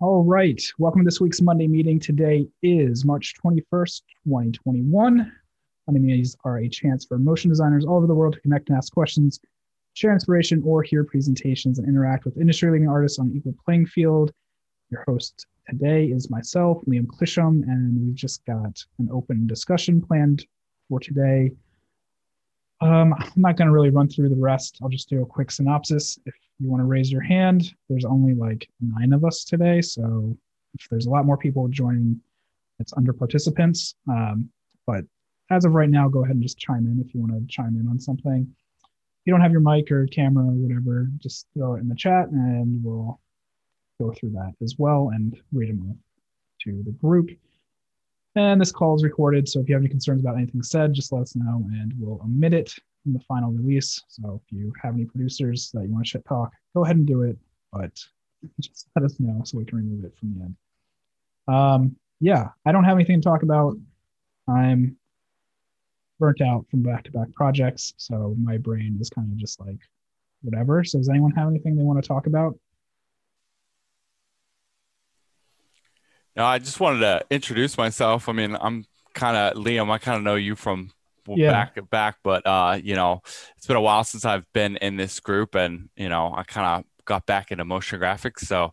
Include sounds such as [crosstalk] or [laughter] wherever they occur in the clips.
All right. Welcome to this week's Monday meeting. Today is March 21st, 2021. Monday meetings are a chance for motion designers all over the world to connect and ask questions, share inspiration, or hear presentations and interact with industry leading artists on equal playing field. Your host today is myself, Liam Clisham, and we've just got an open discussion planned for today. Um, I'm not going to really run through the rest. I'll just do a quick synopsis. If you want to raise your hand, there's only like nine of us today. So if there's a lot more people joining, it's under participants. Um, but as of right now, go ahead and just chime in if you want to chime in on something. If you don't have your mic or camera or whatever, just throw it in the chat and we'll go through that as well and read them to the group. And this call is recorded, so if you have any concerns about anything said, just let us know and we'll omit it in the final release. So if you have any producers that you want to shit talk, go ahead and do it, but just let us know so we can remove it from the end. Um, yeah, I don't have anything to talk about. I'm burnt out from back to back projects, so my brain is kind of just like whatever. So does anyone have anything they want to talk about? No, I just wanted to introduce myself. I mean, I'm kind of Liam. I kind of know you from yeah. back back, but uh, you know, it's been a while since I've been in this group, and you know, I kind of got back into motion graphics. So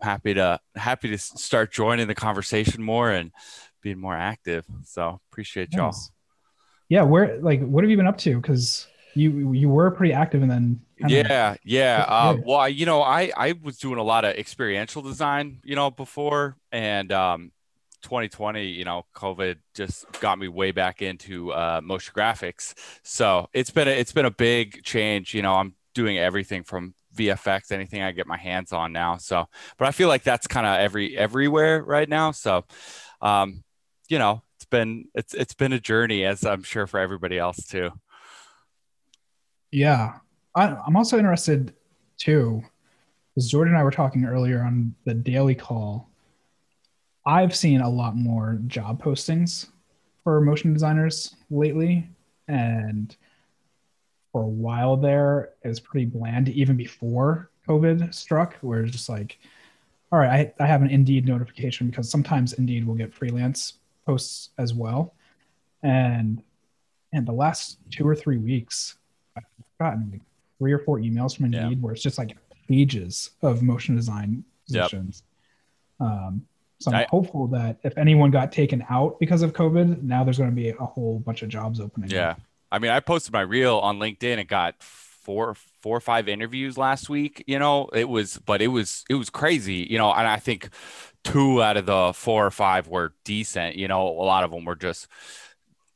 I'm happy to happy to start joining the conversation more and being more active. So appreciate nice. y'all. Yeah, where like what have you been up to? Because you you were pretty active and then yeah yeah uh, well you know i i was doing a lot of experiential design you know before and um 2020 you know covid just got me way back into uh, motion graphics. So it's been a, it's been a big change you know i'm doing everything from vfx anything i get my hands on now so but i feel like that's kind of every everywhere right now so um you know it's been it's it's been a journey as i'm sure for everybody else too yeah, I, I'm also interested too, because Jordan and I were talking earlier on the daily call. I've seen a lot more job postings for motion designers lately, and for a while there, it was pretty bland even before COVID struck, where it's just like, all right, I, I have an Indeed notification because sometimes Indeed will get freelance posts as well. And and the last two or three weeks, gotten like three or four emails from Indeed yeah. where it's just like pages of motion design positions. Yep. Um, so I'm I, hopeful that if anyone got taken out because of COVID, now there's going to be a whole bunch of jobs opening. Yeah. I mean, I posted my reel on LinkedIn and got four, four or five interviews last week. You know, it was, but it was, it was crazy. You know, and I think two out of the four or five were decent. You know, a lot of them were just,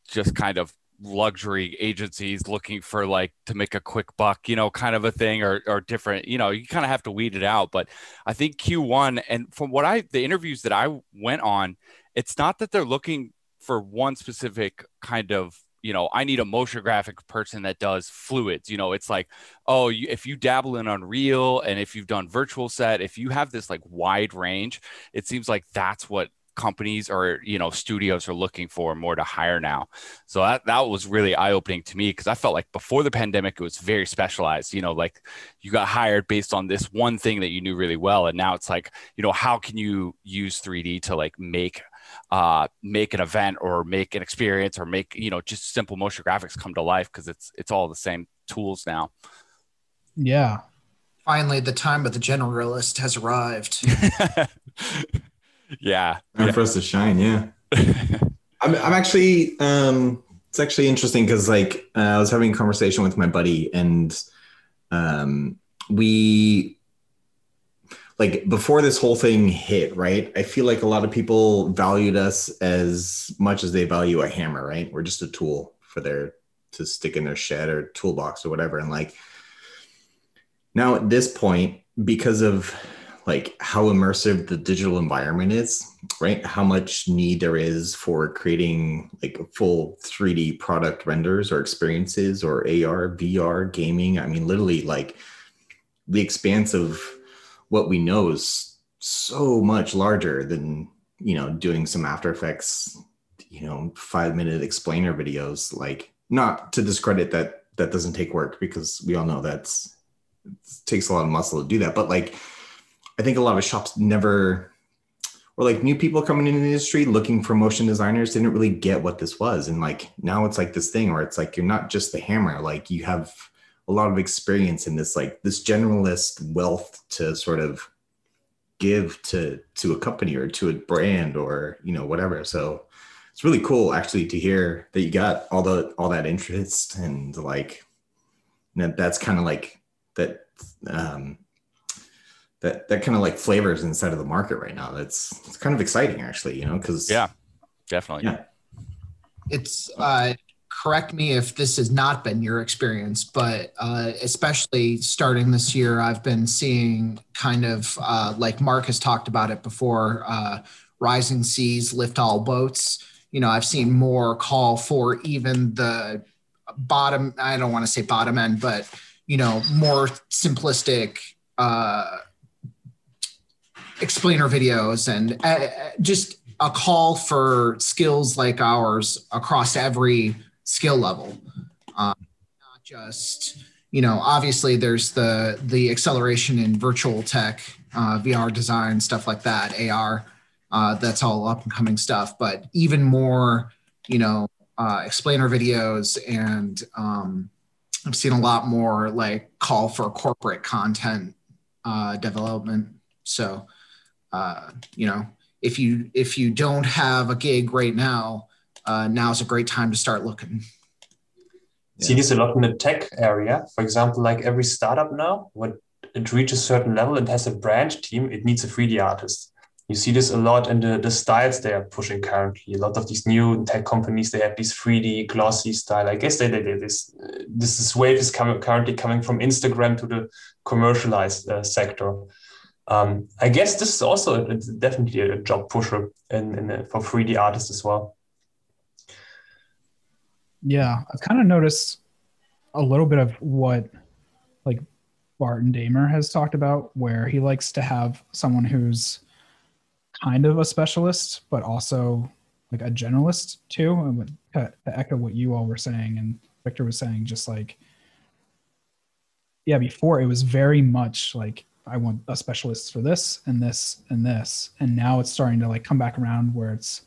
just kind of luxury agencies looking for like to make a quick buck, you know, kind of a thing or, or different, you know, you kind of have to weed it out. But I think Q1 and from what I, the interviews that I went on, it's not that they're looking for one specific kind of you know, I need a motion graphic person that does fluids. You know, it's like, oh, you, if you dabble in Unreal and if you've done virtual set, if you have this like wide range, it seems like that's what companies or you know studios are looking for more to hire now. So that, that was really eye-opening to me because i felt like before the pandemic it was very specialized you know like you got hired based on this one thing that you knew really well. And now it's like you know how can you use 3d to like make uh make an event or make an experience or make you know just simple motion graphics come to life because it's it's all the same tools now. Yeah. Finally the time of the generalist has arrived [laughs] yeah. Time yeah. for us to shine. Yeah. [laughs] I'm, I'm actually, um, it's actually interesting because like uh, I was having a conversation with my buddy and um, we like before this whole thing hit, right? I feel like a lot of people valued us as much as they value a hammer, right? We're just a tool for their to stick in their shed or toolbox or whatever. And like now at this point, because of like how immersive the digital environment is, right? How much need there is for creating like full 3D product renders or experiences or AR, VR, gaming. I mean, literally, like the expanse of what we know is so much larger than, you know, doing some After Effects, you know, five minute explainer videos. Like, not to discredit that that doesn't take work because we all know that's takes a lot of muscle to do that, but like, I think a lot of shops never, or like new people coming into the industry looking for motion designers didn't really get what this was. And like now it's like this thing where it's like you're not just the hammer, like you have a lot of experience in this, like this generalist wealth to sort of give to to a company or to a brand or you know whatever. So it's really cool actually to hear that you got all the all that interest and like that that's kind of like that um that that kind of like flavors inside of the market right now that's it's kind of exciting actually you know because yeah definitely yeah It's uh, correct me if this has not been your experience, but uh, especially starting this year, I've been seeing kind of uh, like Mark has talked about it before. Uh, rising seas lift all boats. You know, I've seen more call for even the bottom. I don't want to say bottom end, but you know, more simplistic uh, explainer videos and uh, just a call for skills like ours across every skill level. Um, not just you know obviously there's the the acceleration in virtual tech uh, vr design stuff like that ar uh, that's all up and coming stuff but even more you know uh, explainer videos and um, i've seen a lot more like call for corporate content uh, development. So uh, you know if you if you don't have a gig right now, uh, now's a great time to start looking. See this a lot in the tech area. For example, like every startup now, when it reaches a certain level and has a brand team, it needs a 3D artist. You see this a lot in the, the styles they are pushing currently. A lot of these new tech companies, they have this 3D glossy style. I guess they, they, this, this wave is coming, currently coming from Instagram to the commercialized uh, sector. Um, I guess this is also definitely a job pusher in, in for 3D artists as well. Yeah, I've kind of noticed a little bit of what like Barton Damer has talked about, where he likes to have someone who's kind of a specialist, but also like a generalist too. And to echo what you all were saying and Victor was saying, just like, yeah, before it was very much like I want a specialist for this and this and this. And now it's starting to like come back around where it's,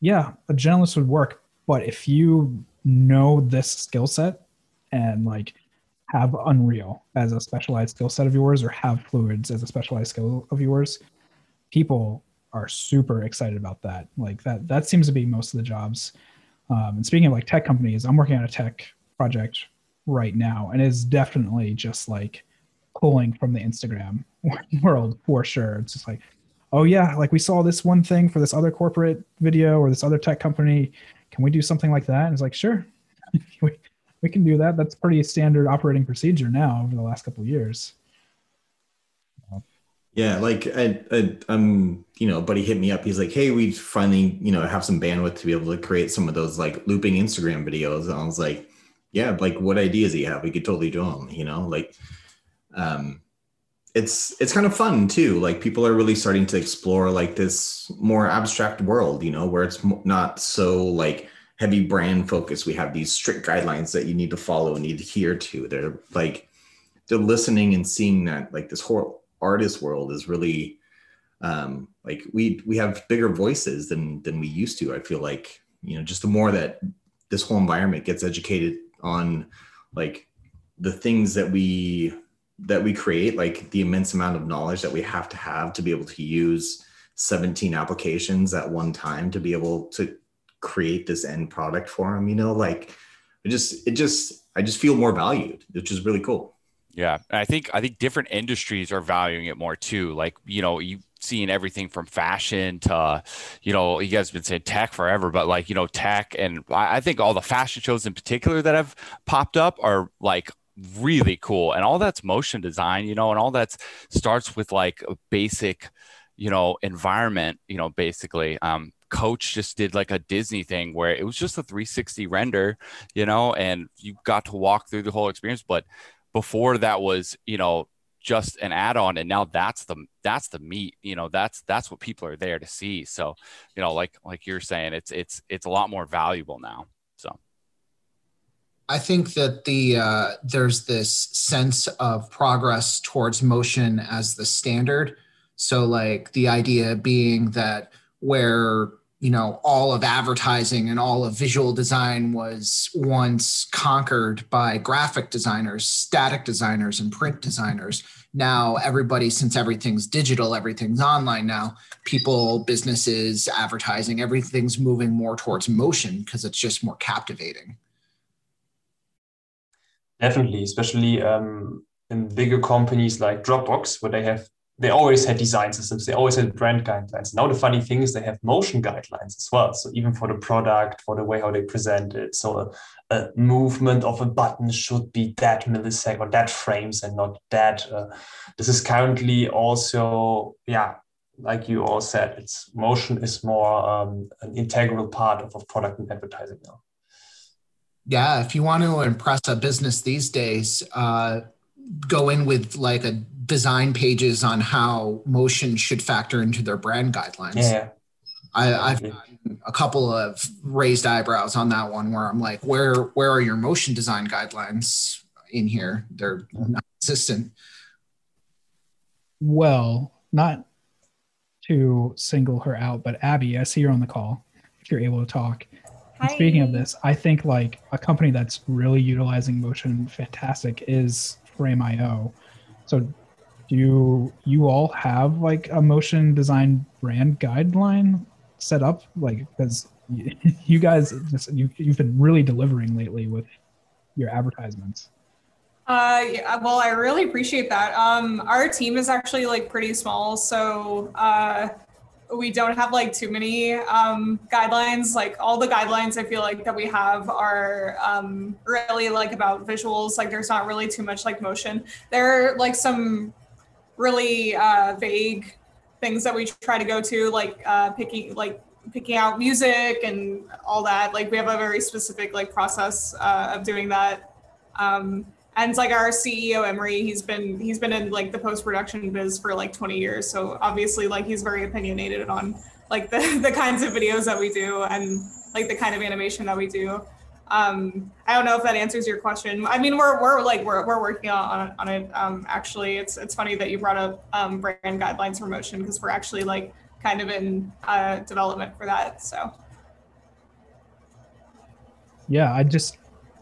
yeah, a generalist would work. But if you know this skill set and like have Unreal as a specialized skill set of yours or have Fluids as a specialized skill of yours, people are super excited about that. Like that, that seems to be most of the jobs. Um, and speaking of like tech companies, I'm working on a tech project right now, and it's definitely just like pulling from the Instagram [laughs] world for sure. It's just like, oh yeah, like we saw this one thing for this other corporate video or this other tech company. Can we do something like that? And it's like, sure, [laughs] we, we can do that. That's pretty standard operating procedure now over the last couple years. Yeah, like I, I, um, you know, buddy hit me up. He's like, "Hey, we finally, you know, have some bandwidth to be able to create some of those like looping Instagram videos." And I was like, "Yeah, like what ideas do you have? We could totally do them." You know, like um, it's it's kind of fun too. Like people are really starting to explore like this more abstract world, you know, where it's not so like heavy brand focus. We have these strict guidelines that you need to follow and need to adhere to. They're like they're listening and seeing that like this whole artist world is really um like we we have bigger voices than than we used to i feel like you know just the more that this whole environment gets educated on like the things that we that we create, like the immense amount of knowledge that we have to have to be able to use 17 applications at one time to be able to create this end product for them, you know, like it just, it just, I just feel more valued, which is really cool. Yeah. I think, I think different industries are valuing it more too. Like, you know, you seeing everything from fashion to, you know, you guys have been saying tech forever, but like, you know, tech and I think all the fashion shows in particular that have popped up are like really cool. And all that's motion design you know and all that starts with like a basic you know environment you know basically. Um coach just did like a disney thing where it was just a 360 render you know and you got to walk through the whole experience. But before that was you know just an add-on and now that's the that's the meat you know that's that's what people are there to see. So you know like like you're saying it's it's it's a lot more valuable now I think that the uh, there's this sense of progress towards motion as the standard. So like the idea being that where you know all of advertising and all of visual design was once conquered by graphic designers, static designers, and print designers. Now everybody, since everything's digital, everything's online now. People, businesses, advertising, everything's moving more towards motion because it's just more captivating. Definitely, especially um, in bigger companies like Dropbox, where they have they always had design systems, they always had brand guidelines. Now the funny thing is they have motion guidelines as well. So even for the product, for the way how they present it, so a, a movement of a button should be that millisecond or that frames and not that. Uh, this is currently also, yeah, like you all said, it's motion is more um, an integral part of a product and advertising now yeah, if you want to impress a business these days, uh, go in with like a design pages on how motion should factor into their brand guidelines. Yeah. I, have a couple of raised eyebrows on that one where I'm like, where where are your motion design guidelines in here? They're not consistent. Well, not to single her out, but Abby, I see you're on the call. If you're able to talk, speaking of this, I think like a company that's really utilizing motion fantastic is Frame.io. So do you, you all have like a motion design brand guideline set up? Like because [laughs] you guys just you, you've been really delivering lately with your advertisements. Uh, yeah, well, I really appreciate that. Um, our team is actually like pretty small, so uh, we don't have like too many um, guidelines. Like all the guidelines I feel like that we have are um, really like about visuals. Like there's not really too much like motion. There are like some really uh, vague things that we try to go to, like uh, picking like picking out music and all that. Like we have a very specific like process uh, of doing that. Um, and it's like our CEO Emery, he's been he's been in like the post production biz for like 20 years. So obviously, like he's very opinionated on like the [laughs] the kinds of videos that we do and like the kind of animation that we do. Um, I don't know if that answers your question. I mean, we're we're like we're we're working on on it. Um, actually, it's it's funny that you brought up um, brand guidelines for motion because we're actually like kind of in uh, development for that. So. Yeah, I just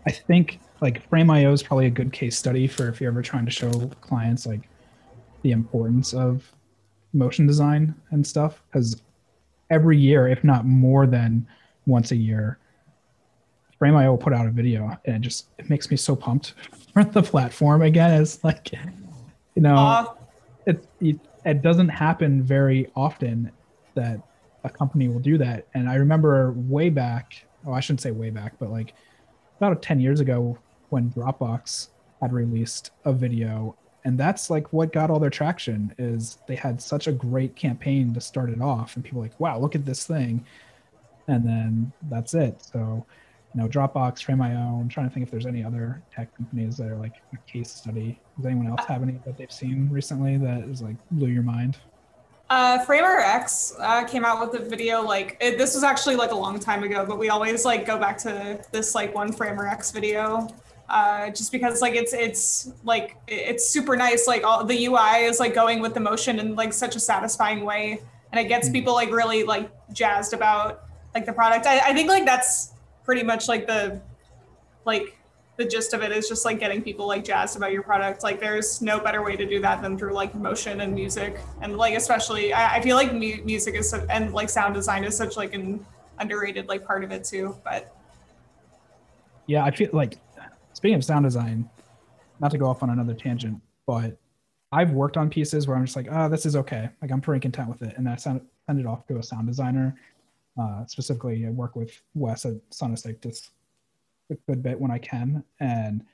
I think like Frame.io is probably a good case study for if you're ever trying to show clients like the importance of motion design and stuff because every year if not more than once a year frame.io will put out a video and it just it makes me so pumped [laughs] for the platform again. It's like you know uh, it, it it doesn't happen very often that a company will do that. And i remember way back oh i shouldn't say way back but like about 10 years ago when Dropbox had released a video and that's like what got all their traction is they had such a great campaign to start it off and people like wow look at this thing and then that's it. So you know dropbox frame.io i'm trying to think if there's any other tech companies that are like a case study. Does anyone else have any that they've seen recently that is like blew your mind? Uh, Framer X uh, came out with a video like it, this was actually like a long time ago, but we always like go back to this like one Framer X video uh, just because like it's it's like it's super nice like all the ui is like going with the motion in like such a satisfying way. And it gets mm. people like really like jazzed about like the product. I, I think like that's pretty much like the like the gist of it is just like getting people like jazzed about your product. Like there's no better way to do that than through like motion and music. And like especially i, I feel like mu- music is so, and like sound design is such like an underrated like part of it too but yeah i feel like speaking of sound design, not to go off on another tangent, but I've worked on pieces where I'm just like, oh, this is okay. Like I'm pretty content with it. And I send, send it off to a sound designer. Uh, specifically, I work with Wes at Sonistic just a good bit when I can. And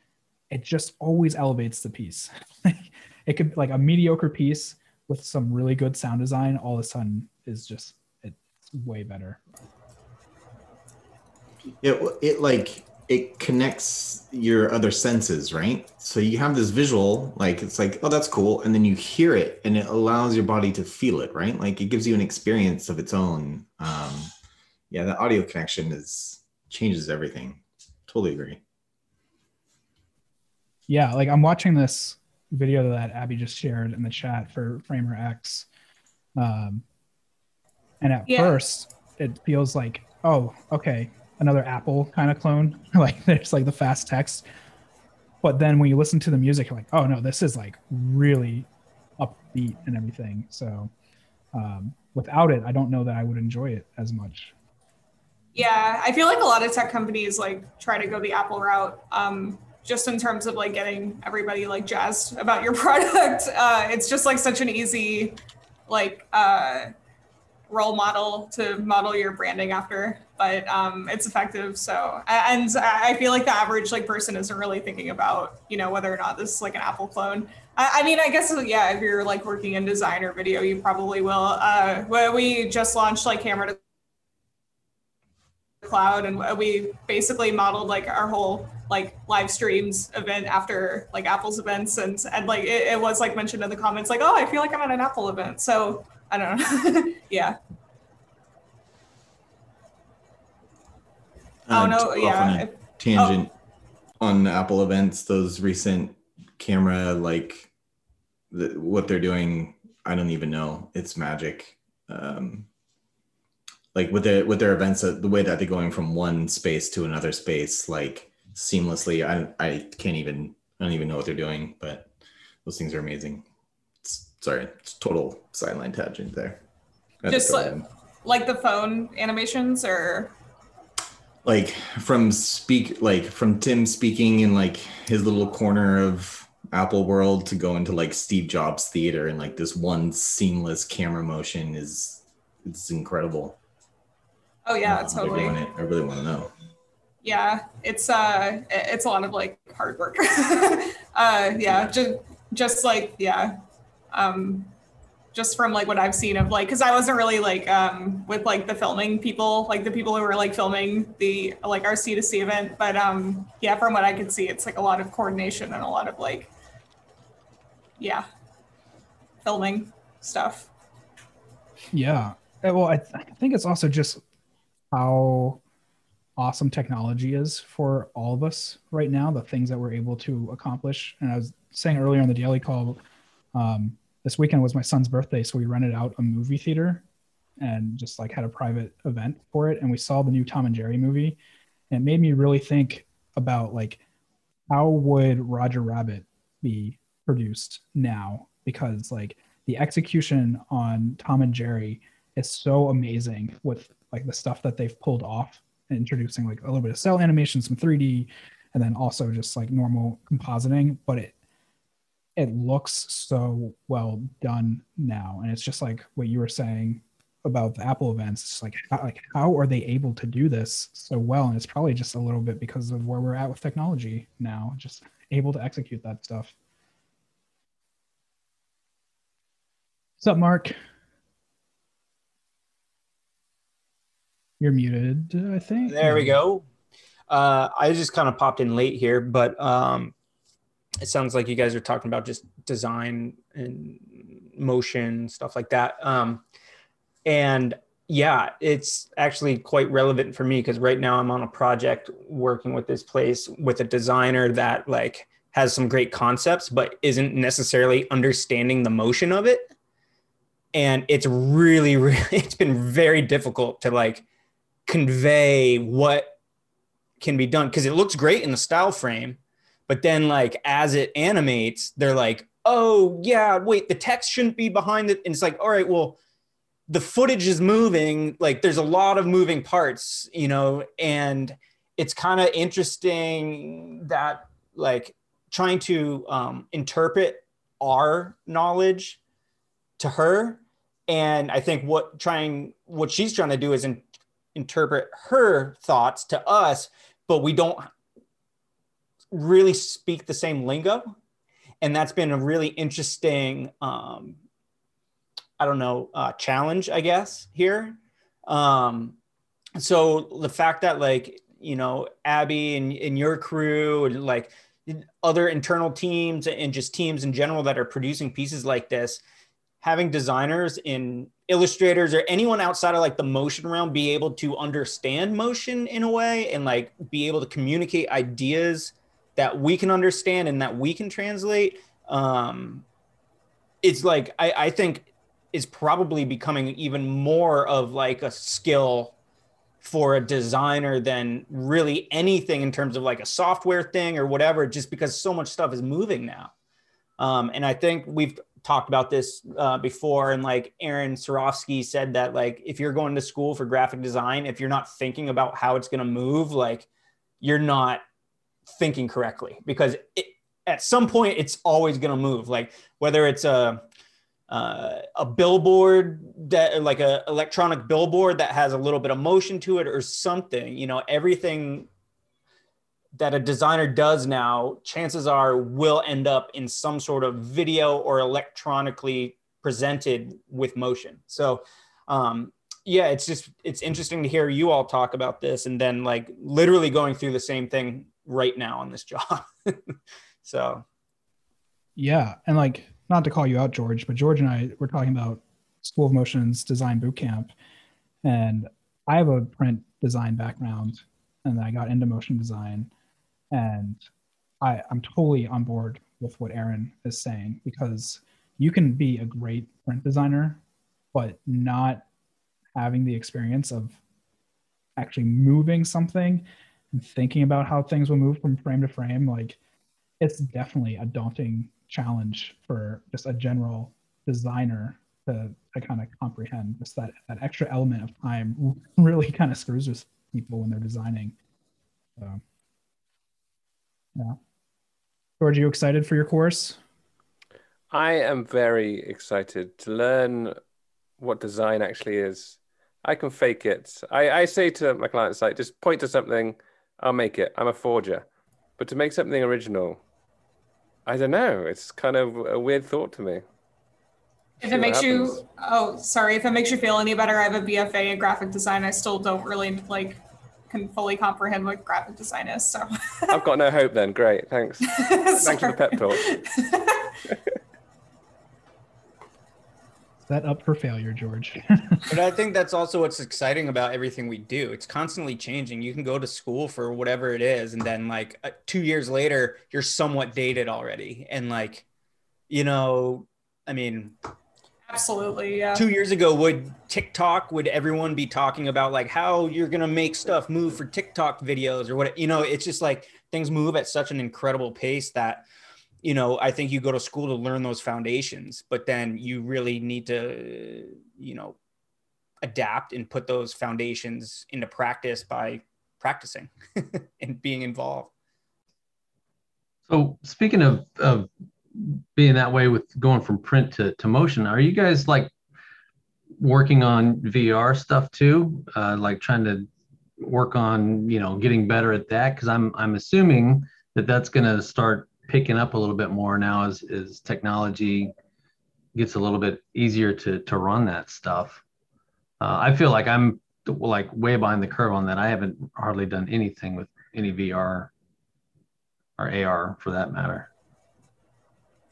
it just always elevates the piece. [laughs] Like it could like a mediocre piece with some really good sound design all of a sudden is just it's way better. It, it like it connects your other senses, right? So you have this visual, like it's like, oh, that's cool. And then you hear it and it allows your body to feel it, right? Like it gives you an experience of its own. Um, yeah, the audio connection is changes everything. Totally agree. yeah, like I'm watching this video that Abby just shared in the chat for Framer X. Um, and at Yeah. first, it feels like, oh, okay, another Apple kind of clone. [laughs] like there's like the fast text. But then when you listen to the music, you're like, oh no, this is like really upbeat and everything. So um, without it, I don't know that I would enjoy it as much. Yeah, I feel like a lot of tech companies like try to go the Apple route, um, just in terms of like getting everybody like jazzed about your [laughs] product. Uh, it's just like such an easy, like, uh, role model to model your branding after, but um, it's effective. So, and I feel like the average like person isn't really thinking about you know whether or not this is like an Apple clone. I, I mean, I guess yeah, if you're like working in design or video, you probably will. Uh, we just launched like camera to cloud and we basically modeled like our whole like live streams event after like apple's events and and like it, it was like mentioned in the comments like oh i feel like i'm at an apple event so i don't know [laughs] yeah oh no off on yeah tangent on Apple events, those recent camera like the, what they're doing, I don't even know. It's magic. Um, like with their with their events, uh, the way that they're going from one space to another space, like seamlessly. I I can't even I don't even know what they're doing, but those things are amazing. It's, sorry, it's total sideline tangent there. To Just like- like the phone animations or like from speak like from Tim speaking in like his little corner of Apple World to go into like Steve Jobs theater and like this one seamless camera motion is it's incredible. oh yeah How totally it. I really want to know. yeah it's uh it's a lot of like hard work [laughs] uh yeah just just like yeah um just from like what i've seen of like because i wasn't really like um with like the filming people like the people who were like filming the like our c2c event but um yeah from what i could see it's like a lot of coordination and a lot of like yeah filming stuff Yeah. Uh, Well, I, th- I think it's also just how awesome technology is for all of us right now, the things that we're able to accomplish. And I was saying earlier on the daily call, um, this weekend was my son's birthday. So we rented out a movie theater and just like had a private event for it. And we saw the new Tom and Jerry movie. And it made me really think about like, how would Roger Rabbit be produced now? Because like the execution on Tom and Jerry is so amazing with like the stuff that they've pulled off introducing like a little bit of cel animation some 3d and then also just like normal compositing but it it looks so well done now. And it's just like what you were saying about the apple events. It's like how, like how are they able to do this so well? And it's probably just a little bit because of where we're at with technology now just able to execute that stuff. What's up mark? You're muted, I think. There we go. Uh, I just kind of popped in late here, but um, it sounds like you guys are talking about just design and motion stuff like that. Um, and yeah, it's actually quite relevant for me because right now I'm on a project working with this place with a designer that like has some great concepts, but isn't necessarily understanding the motion of it. And it's really, [laughs] really, it's been very difficult to like convey what can be done because it looks great in the style frame but then like as it animates they're like oh yeah wait the text shouldn't be behind it. And it's like all right well the footage is moving like there's a lot of moving parts you know and it's kind of interesting that like trying to um, interpret our knowledge to her. And i think what trying what she's trying to do is in, interpret her thoughts to us, but we don't really speak the same lingo. And that's been a really interesting, um, I don't know, uh, challenge, I guess, here. Um, so the fact that, like, you know, Abby and, and your crew and like other internal teams and just teams in general that are producing pieces like this, having designers in illustrators or anyone outside of like the motion realm be able to understand motion in a way and like be able to communicate ideas that we can understand and that we can translate um it's like i i think is probably becoming even more of like a skill for a designer than really anything in terms of like a software thing or whatever just because so much stuff is moving now. Um, and i think we've talked about this uh, before and like Erin Sarofsky said that like if you're going to school for graphic design if you're not thinking about how it's going to move like you're not thinking correctly because it, at some point it's always going to move. Like whether it's a uh, a billboard that like a electronic billboard that has a little bit of motion to it or something you know everything that a designer does now chances are will end up in some sort of video or electronically presented with motion. So um, yeah it's just it's interesting to hear you all talk about this and then like literally going through the same thing right now on this [laughs] job so yeah and like not to call you out, George, but George and I were talking about School of Motion's design bootcamp. and I have a print design background, and I got into motion design, and I, I'm totally on board with what Erin is saying because you can be a great print designer, but not having the experience of actually moving something thinking about how things will move from frame to frame, like it's definitely a daunting challenge for just a general designer to, to kind of comprehend just that, that extra element of time [laughs] really kind of screws with people when they're designing. So, yeah. George, are you excited for your course? I am very excited to learn what design actually is. I can fake it. I, I say to my clients, like, just point to something, I'll make it. I'm a forger. But to make something original, I don't know. It's kind of a weird thought to me. If it makes you, oh, sorry. If it makes you feel any better, I have a BFA in graphic design. I still don't really like can fully comprehend what graphic design is. So I've got no hope then. Great, thanks. [laughs] thanks for the pep talk. Set up for failure, George. [laughs] but I think that's also what's exciting about everything we do. It's constantly changing. You can go to school for whatever it is, and then like uh, two years later, you're somewhat dated already. And like, you know, I mean, absolutely, yeah. Two years ago, would TikTok would everyone be talking about like how you're gonna make stuff move for TikTok videos or what? You know, it's just like things move at such an incredible pace that you know, I think you go to school to learn those foundations, but then you really need to, you know, adapt and put those foundations into practice by practicing [laughs] and being involved. So speaking of, of being that way with going from print to, to motion, are you guys like working on VR stuff too? Uh, like trying to work on, you know, getting better at that? Cause I'm, I'm assuming that that's going to start picking up a little bit more now as, as technology gets a little bit easier to, to run that stuff. Uh, I feel like I'm like way behind the curve on that. I haven't hardly done anything with any VR or AR for that matter.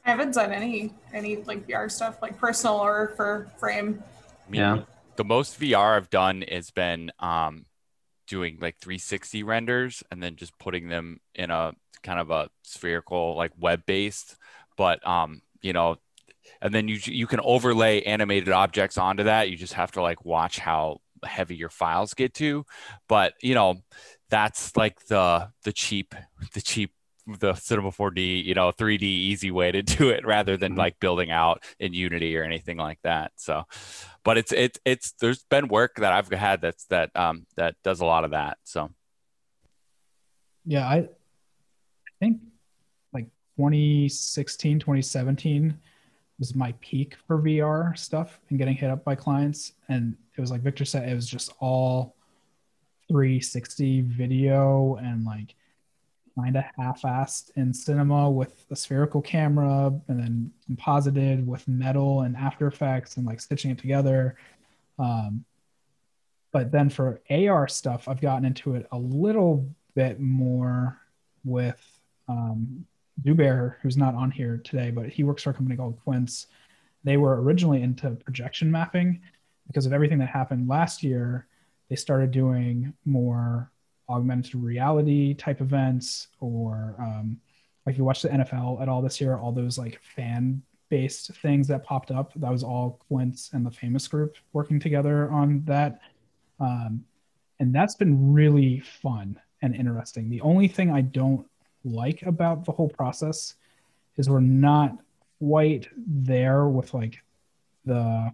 I haven't done any any like VR stuff, like personal or for frame. yeah. The most VR I've done has been um, doing like 360 renders and then just putting them in a kind of a spherical like web based but um you know and then you you can overlay animated objects onto that. You just have to like watch how heavy your files get to but you know that's like the the cheap the cheap the cinema 4d you know 3d easy way to [laughs] do it rather than mm-hmm. like building out in unity or anything like that so but it's it's it's there's been work that i've had that's that um that does a lot of that so yeah i think like 2016, 2017 was my peak for VR stuff and getting hit up by clients. And it was like Victor said, it was just all 360 video and like kind of half-assed in cinema with a spherical camera and then composited with Mettle and After Effects and like stitching it together. Um, but then for AR stuff, I've gotten into it a little bit more with um, Zubair, who's not on here today, but he works for a company called Quince. They were originally into projection mapping because of everything that happened last year. They started doing more augmented reality type events or um, like if you watch the NFL at all this year, all those like fan based things that popped up, that was all Quince and the famous group working together on that. Um, and that's been really fun and interesting. The only thing I don't like about the whole process is we're not quite there with like the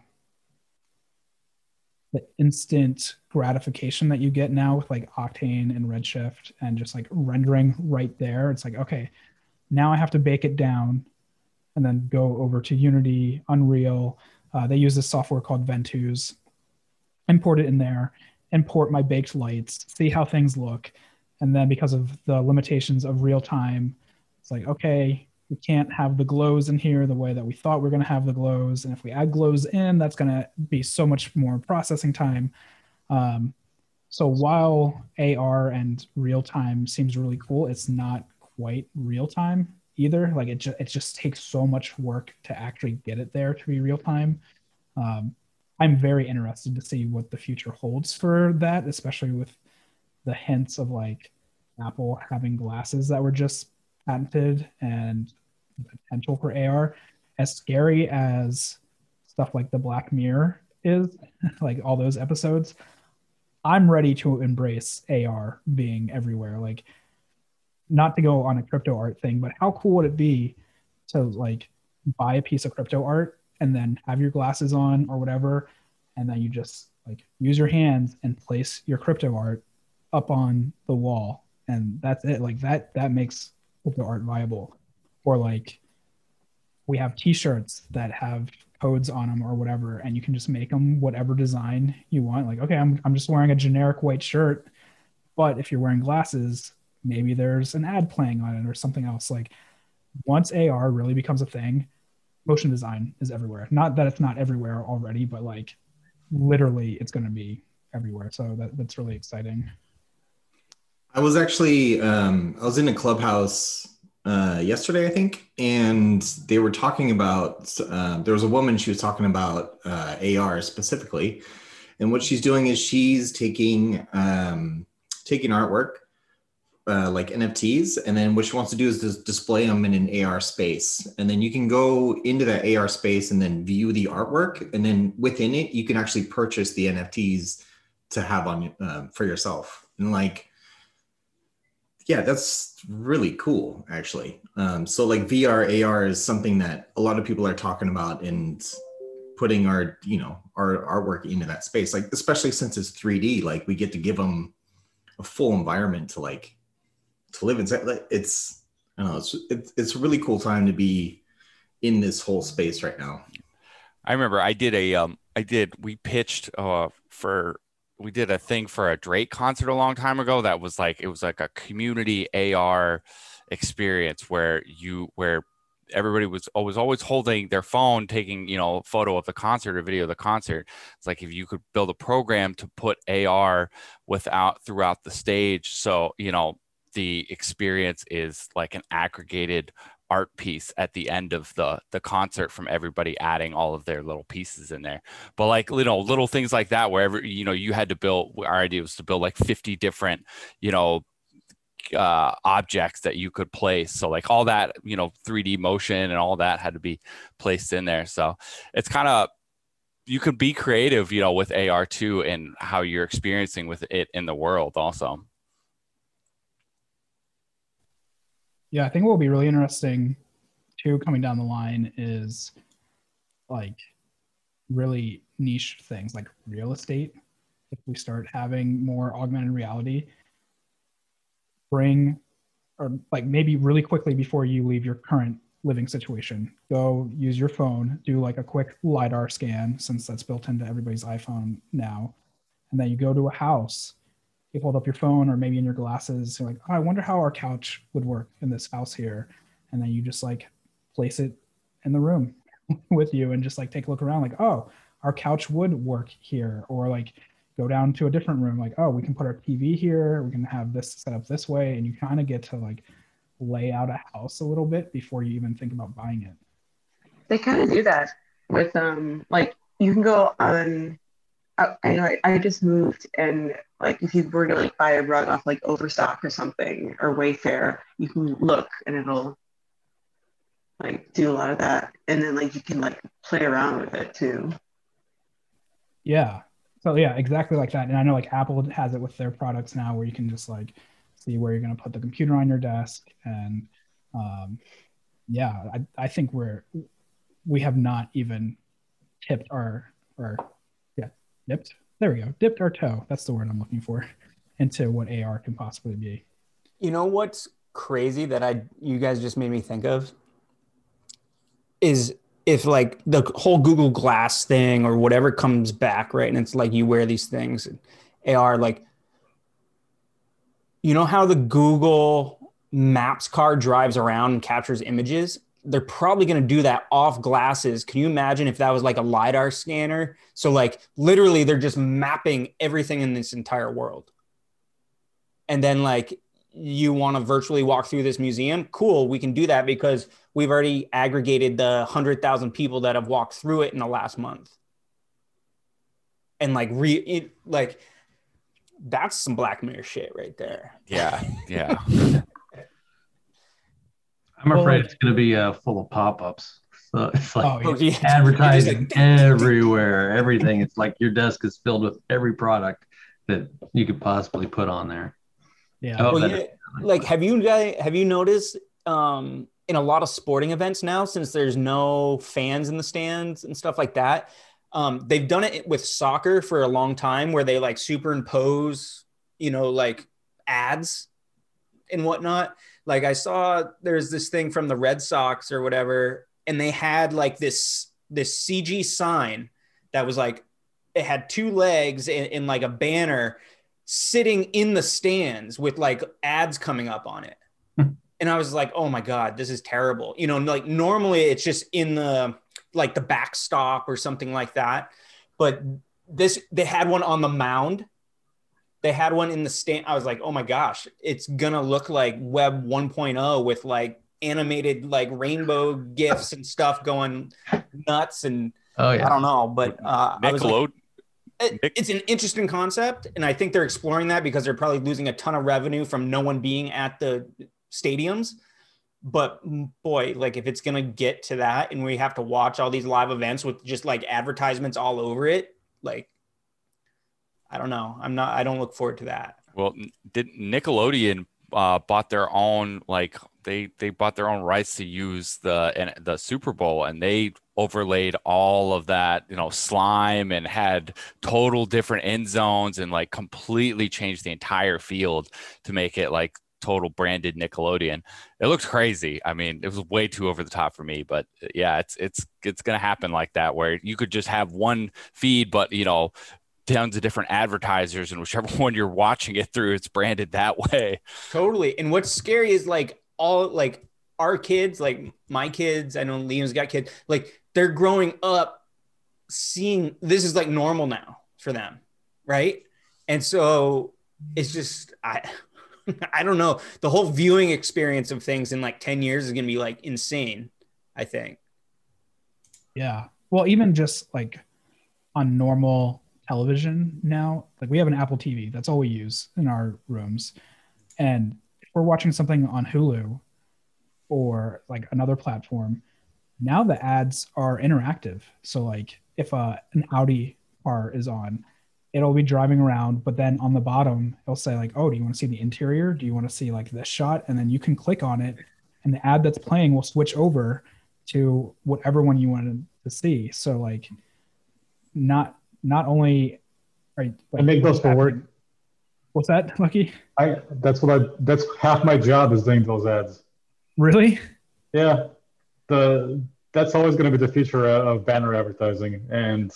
the instant gratification that you get now with like Octane and Redshift and just like rendering right there. It's like, okay, now I have to bake it down and then go over to Unity, Unreal. Uh, they use this software called Ventuz, import it in there, import my baked lights, see how things look. And then because of the limitations of real time, it's like, okay, we can't have the glows in here the way that we thought we are going to have the glows. And if we add glows in, that's going to be so much more processing time. Um, so while AR and real time seems really cool, it's not quite real time either. Like it, ju- it just takes so much work to actually get it there to be real time. Um, I'm very interested to see what the future holds for that, especially with the hints of like Apple having glasses that were just patented and potential for AR. As scary as stuff like the Black Mirror is, [laughs] like all those episodes, I'm ready to embrace AR being everywhere. Like, not to go on a crypto art thing, but how cool would it be to like buy a piece of crypto art and then have your glasses on or whatever, and then you just like use your hands and place your crypto art up on the wall, and that's it. Like that that makes crypto art viable. Or like we have t-shirts that have codes on them or whatever and you can just make them whatever design you want. Like okay I'm, I'm just wearing a generic white shirt but if you're wearing glasses maybe there's an ad playing on it or something else. Like once ar really becomes a thing motion design is everywhere. Not that it's not everywhere already but like literally it's going to be everywhere. So that, that's really exciting i was actually um, i was in a clubhouse uh, yesterday, I think, and they were talking about. Uh, there was a woman she was talking about uh, AR specifically, and what she's doing is she's taking um, taking artwork uh, like NFTs, and then what she wants to do is just display them in an AR space, and then you can go into that AR space and then view the artwork, and then within it you can actually purchase the NFTs to have on uh, for yourself, and like yeah, that's really cool, actually. Um, so like VR, AR is something that a lot of people are talking about and putting our, you know, our artwork into that space. Like especially since it's 3D, like we get to give them a full environment to like to live. Like it's, I don't know, it's it's, it's a really cool time to be in this whole space right now. I remember I did a um I did we pitched uh for we did a thing for a Drake concert a long time ago that was like it was like a community AR experience where you where everybody was oh, always always holding their phone taking you know photo of the concert or video of the concert. It's like if you could build a program to put ar without throughout the stage. So you know the experience is like an aggregated art piece at the end of the the concert from everybody adding all of their little pieces in there. But like you know little things like that wherever you know you had to build our idea was to build like 50 different you know uh, objects that you could place. So like all that you know 3d motion and all that had to be placed in there. So it's kind of you could be creative you know with ar too and how you're experiencing with it in the world also Yeah, I think what will be really interesting too coming down the line is like really niche things like real estate. If we start having more augmented reality, bring or like maybe really quickly before you leave your current living situation, go use your phone, do like a quick LiDAR scan since that's built into everybody's iPhone now. And then you go to a house you hold up your phone or maybe in your glasses you're like oh, i wonder how our couch would work in this house here. And then you just like place it in the room [laughs] with you and just like take a look around like oh our couch would work here. Or like go down to a different room like oh we can put our tv here we can have this set up this way. And you kind of get to like lay out a house a little bit before you even think about buying it. They kind of do that with um like you can go on I, I know I, I just moved and like if you were to like buy a rug off like Overstock or something or Wayfair, you can look and it'll like do a lot of that. And then like you can like play around with it too. Yeah. So yeah, exactly like that. And I know like Apple has it with their products now where you can just like see where you're going to put the computer on your desk. And um, yeah, I, I think we're, we have not even tipped our, or dipped. There we go. Dipped our toe. That's the word I'm looking for [laughs] into what AR can possibly be. You know what's crazy that I you guys just made me think of is if like the whole Google Glass thing or whatever comes back, right? And it's like you wear these things, and AR, like, you know how the Google Maps car drives around and captures images? They're probably going to do that off glasses. Can you imagine if that was like a LiDAR scanner? So, like, literally, they're just mapping everything in this entire world. And then, like, you want to virtually walk through this museum, cool, we can do that because we've already aggregated the 100,000 people that have walked through it in the last month. And like re it, like that's some black mirror shit right there. Yeah. Yeah. [laughs] I'm afraid it's going to be uh, full of pop-ups. So [laughs] it's like Oh, yeah. [laughs] advertising like- [laughs] everywhere, everything. It's like your desk is filled with every product that you could possibly put on there. Yeah. Oh, Well, yeah, like have you guys have you noticed um in a lot of sporting events now since there's no fans in the stands and stuff like that um they've done it with soccer for a long time where they like superimpose you know like ads and whatnot like i saw there's this thing from the red sox or whatever and they had like this this cg sign that was like it had two legs and, and like a banner sitting in the stands with like ads coming up on it. Hmm. and I was like, oh my God, this is terrible. You know, like normally it's just in the like the backstop or something like that. But this they had one on the mound. They had one in the stand. I was like, oh my gosh, it's gonna look like web 1.0 with like animated like rainbow gifs and stuff going nuts and Oh I don't know, but uh, I was like, Nickelode. it- it's an interesting concept and i think they're exploring that because they're probably losing a ton of revenue from no one being at the stadiums but mm, boy like if it's going to get to that and we have to watch all these live events with just like advertisements all over it like i don't know i'm not i don't look forward to that Well, did Nickelodeon uh, bought their own like they they bought their own rights to use the the Super Bowl and they overlaid all of that you know slime and had total different end zones and like completely changed the entire field to make it like total branded Nickelodeon. It looks crazy. I mean, it was way too over the top for me, but uh, yeah, it's it's it's gonna happen like that where you could just have one feed, but you know tons of different advertisers and whichever [laughs] one you're watching it through it's branded that way Totally. And what's scary is like all like our kids, like my kids, I know Liam's got kids, like they're growing up seeing this is like normal now for them. Right. And so it's just, I, [laughs] I don't know. The whole viewing experience of things in like 10 years is going to be like insane, I think. Yeah. Well, even just like on normal television now, like we have an Apple TV. That's all we use in our rooms. And if we're watching something on Hulu or like another platform, now the ads are interactive. So like if a, an Audi car is on, it'll be driving around, but then on the bottom, it'll say like, "Oh, do you want to see the interior? Do you want to see like this shot?" And then you can click on it, and the ad that's playing will switch over to whatever one you wanted to see. So like, not not only right. I make those for work. What's that, Lucky? I that's what I that's half my job is doing those ads. Really? Yeah, the that's always going to be the future of banner advertising, and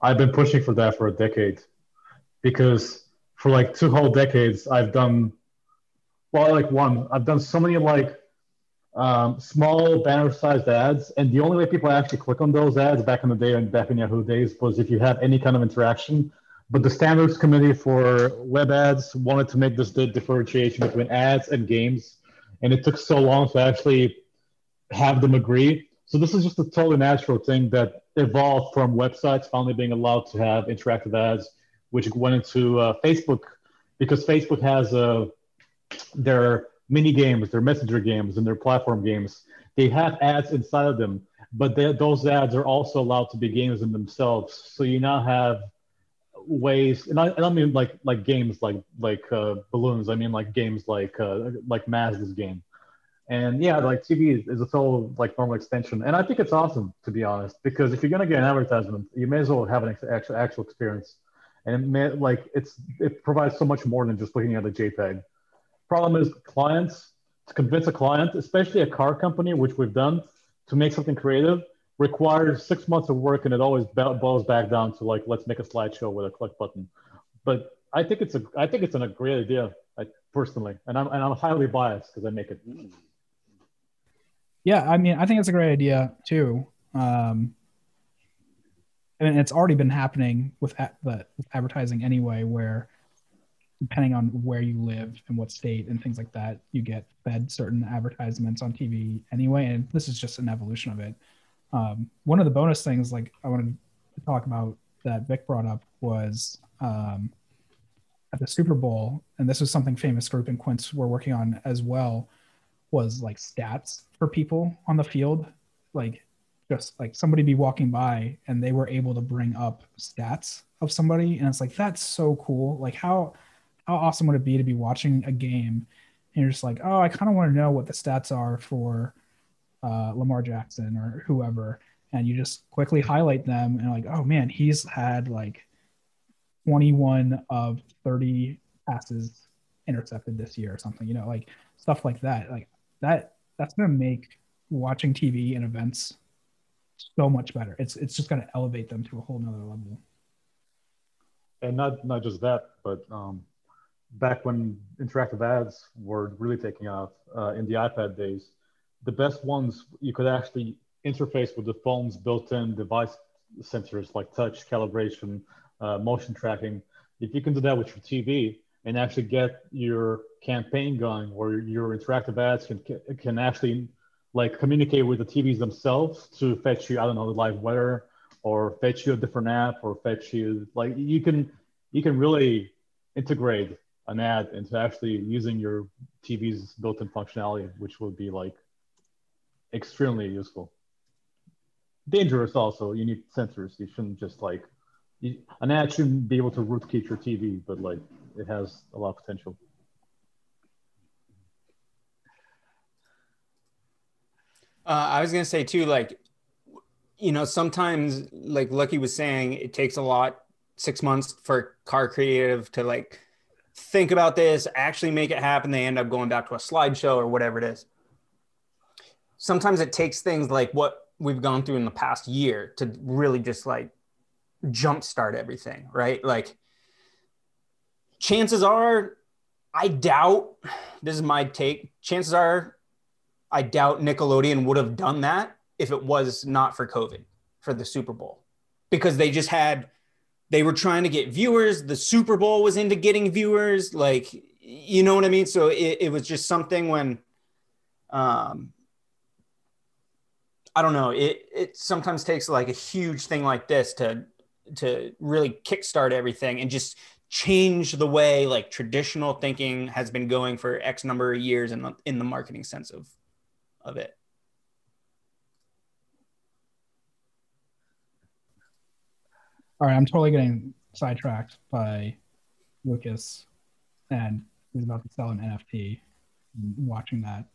I've been pushing for that for a decade because for like two whole decades I've done well, like one I've done so many like um, small banner-sized ads, and the only way people actually click on those ads back in the day and back in Yahoo days was if you had any kind of interaction. But the standards committee for web ads wanted to make this the differentiation between ads and games, and it took so long to actually have them agree. So this is just a totally natural thing that evolved from websites finally being allowed to have interactive ads, which went into uh, Facebook because Facebook has uh, their mini games, their messenger games, and their platform games. They have ads inside of them, but they, those ads are also allowed to be games in themselves. So you now have ways, and I, I mean like like games like like uh, balloons. I mean like games like uh, like Mazda's game. And yeah, like TV is, is a total like normal extension, and I think it's awesome to be honest. Because if you're gonna get an advertisement, you may as well have an actual actual experience, and it may, like it's it provides so much more than just looking at a JPEG. Problem is, clients to convince a client, especially a car company, which we've done, to make something creative requires six months of work, and it always boils back down to like let's make a slideshow with a click button. But I think it's a I think it's a great idea, personally, and I'm and I'm highly biased because I make it. Yeah, I mean, I think it's a great idea too. Um, and it's already been happening with, a- the, with advertising anyway, where depending on where you live and what state and things like that, you get fed certain advertisements on TV anyway. And this is just an evolution of it. Um, one of the bonus things, like I wanted to talk about that Vic brought up, was um, at the Super Bowl, and this was something Famous Group and Quince were working on as well, was like stats for people on the field, like just like somebody be walking by and they were able to bring up stats of somebody, and it's like that's so cool. Like how how awesome would it be to be watching a game and you're just like, oh, I kind of want to know what the stats are for uh, Lamar Jackson or whoever, and you just quickly highlight them and like, oh man, he's had like 21 of 30 passes intercepted this year or something, you know, like stuff like that. Like that, that's going to make watching TV and events so much better. It's, it's just going to elevate them to a whole nother level. And not, not just that, but um, back when interactive ads were really taking off uh, in the iPad days, the best ones you could actually interface with the phone's built-in device sensors like touch, calibration, uh, motion tracking. If you can do that with your TV and actually get your campaign going, where your interactive ads can can actually like communicate with the TVs themselves to fetch you, I don't know, the live weather or fetch you a different app or fetch you like you can you can really integrate an ad into actually using your TV's built-in functionality, which would be like extremely useful. Dangerous also. You need sensors. You shouldn't just like you, an ad shouldn't be able to rootkit your TV, but like it has a lot of potential. Uh, I was gonna say too, like, you know, sometimes like Lucky was saying, it takes a lot, six months for car creative to like think about this, actually make it happen. They end up going back to a slideshow or whatever it is. Sometimes it takes things like what we've gone through in the past year to really just like jumpstart everything, right? Like, chances are, I doubt this is my take. Chances are, I doubt Nickelodeon would have done that if it was not for COVID for the Super Bowl because they just had they were trying to get viewers. The Super Bowl was into getting viewers. Like, you know what I mean? So it, it was just something when, um, I don't know. It it sometimes takes like a huge thing like this to to really kickstart everything and just change the way like traditional thinking has been going for X number of years in the, in the marketing sense of of it. All right, I'm totally getting sidetracked by Lucas, and he's about to sell an NFT. I'm watching that,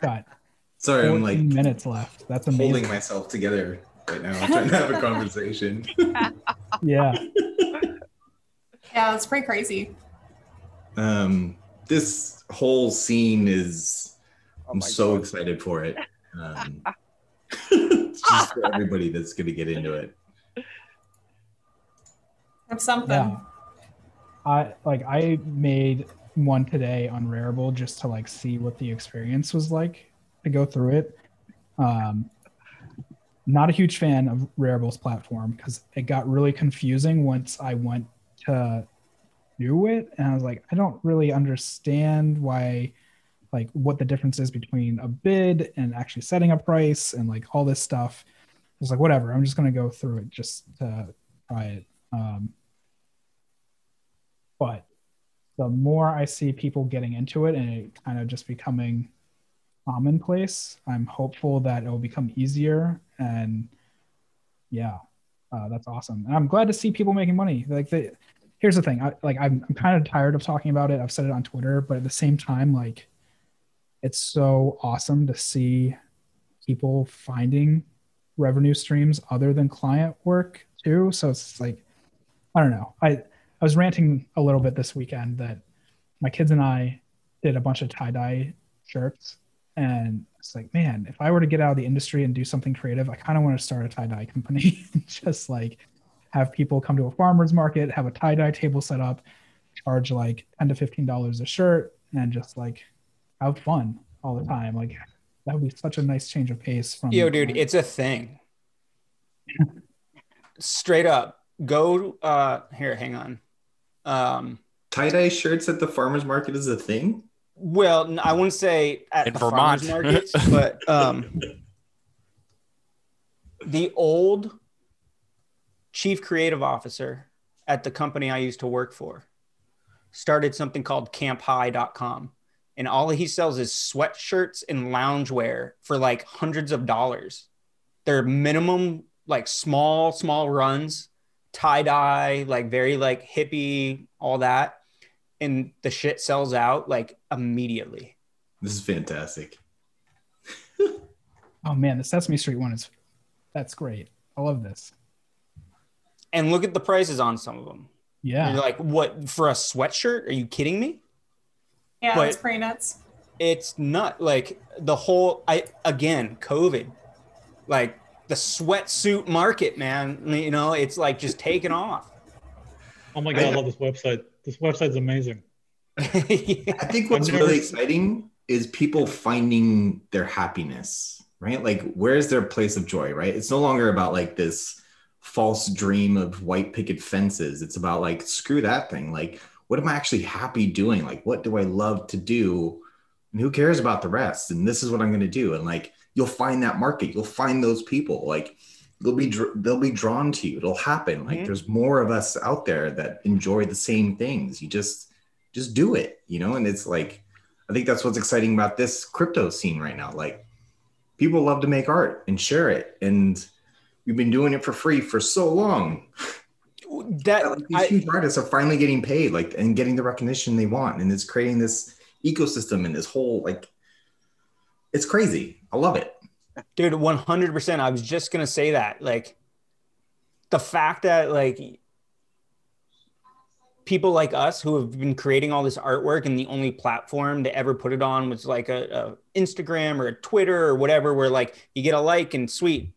got [laughs] sorry, I'm like minutes left. That's amazing. holding myself together right now. I'm trying to have a conversation. [laughs] yeah. [laughs] Yeah, it's pretty crazy. Um, this whole scene is. Oh I'm so God. excited for it. Um, just for everybody that's going to get into it. That's something. Yeah. I like I made one today on Rarible just to like see what the experience was like to go through it. Um, not a huge fan of Rarible's platform because it got really confusing once I went to do it, and I was like, I don't really understand why, like, what the difference is between a bid and actually setting a price and like all this stuff. I was like, whatever, I'm just gonna go through it just to try it. Um, but the more I see people getting into it and it kind of just becoming commonplace, I'm hopeful that it will become easier. And yeah, uh, that's awesome. And I'm glad to see people making money. Like the, here's the thing, I, like I'm, I'm kind of tired of talking about it. I've said it on Twitter, but at the same time, like it's so awesome to see people finding revenue streams other than client work too. So it's like, I don't know. I, I was ranting a little bit this weekend that my kids and I did a bunch of tie dye shirts. And it's like, man, if I were to get out of the industry and do something creative, I kind of want to start a tie dye [laughs] company. Just like have people come to a farmer's market, have a tie dye table set up, charge like 10 to $15 a shirt, and just like have fun all the time. Like that would be such a nice change of pace from Yo, dude, it's a thing. [laughs] Straight up. Go uh here, hang on. Um Tie dye shirts at the farmers market is a thing. well, I wouldn't say at In the Vermont. farmers markets, [laughs] but um the old chief creative officer at the company I used to work for started something called camphigh.com. And all he sells is sweatshirts and loungewear for like hundreds of dollars. They're minimum, like small, small runs, tie dye, like very like hippie, all that. And the shit sells out like immediately. This is fantastic. [laughs] oh man, the Sesame Street one is that's great. I love this. And look at the prices on some of them. Yeah. You're like, what for a sweatshirt? Are you kidding me? Yeah, But- it's pretty nuts. it's not like the whole i again covid like the sweatsuit market man you know it's like just taking off Oh my god, I love this website. This website's amazing. I think what's never really exciting is people finding their happiness, right? Like, where's their place of joy, right? It's no longer about like this false dream of white picket fences. It's about like, screw that thing. Like, what am I actually happy doing? Like, what do I love to do? And who cares about the rest? And this is what I'm going to do. And like, you'll find that market. You'll find those people. Like, they'll be dr- they'll be drawn to you. It'll happen. Like, Mhm. there's more of us out there that enjoy the same things. You just just do it, you know. And it's like, I think that's what's exciting about this crypto scene right now. Like, people love to make art and share it, and we've been doing it for free for so long. [laughs] that Like, these I, huge artists are finally getting paid, like, and getting the recognition they want, and it's creating this ecosystem and this whole like, it's crazy. I love it. dude 100% i was just gonna say that like the fact that like people like us who have been creating all this artwork and the only platform to ever put it on was like a, a instagram or a twitter or whatever where like you get a like and sweet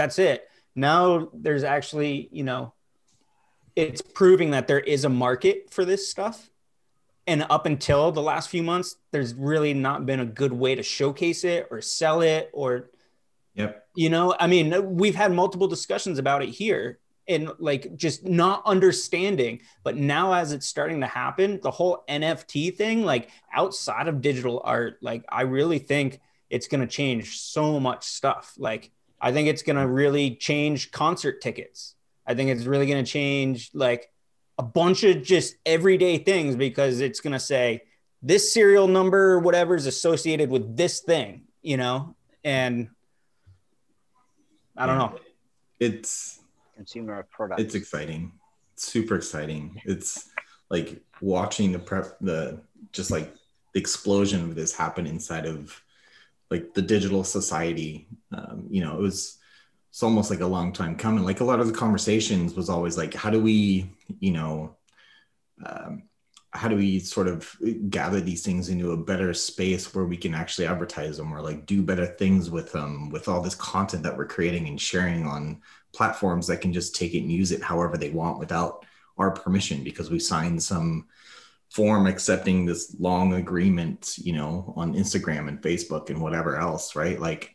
that's it. Now there's actually you know it's proving that there is a market for this stuff and up until the last few months there's really not been a good way to showcase it or sell it or Yep. you know i mean we've had multiple discussions about it here and like just not understanding. But now as it's starting to happen the whole nft thing like outside of digital art like i really think it's going to change so much stuff. Like i think it's going to really change concert tickets. I think it's really going to change like a bunch of just everyday things because it's going to say this serial number or whatever is associated with this thing you know? And i don't know. It's consumer product. it's exciting. Super exciting. It's like watching the prep the just like the explosion of this happen inside of like the digital society. Um, you know it was it's almost like a long time coming. Like a lot of the conversations was always like how do we you know um, how do we sort of gather these things into a better space where we can actually advertise them or like do better things with them with all this content that we're creating and sharing on platforms that can just take it and use it however they want without our permission because we signed some form accepting this long agreement you know on instagram and facebook and whatever else right? Like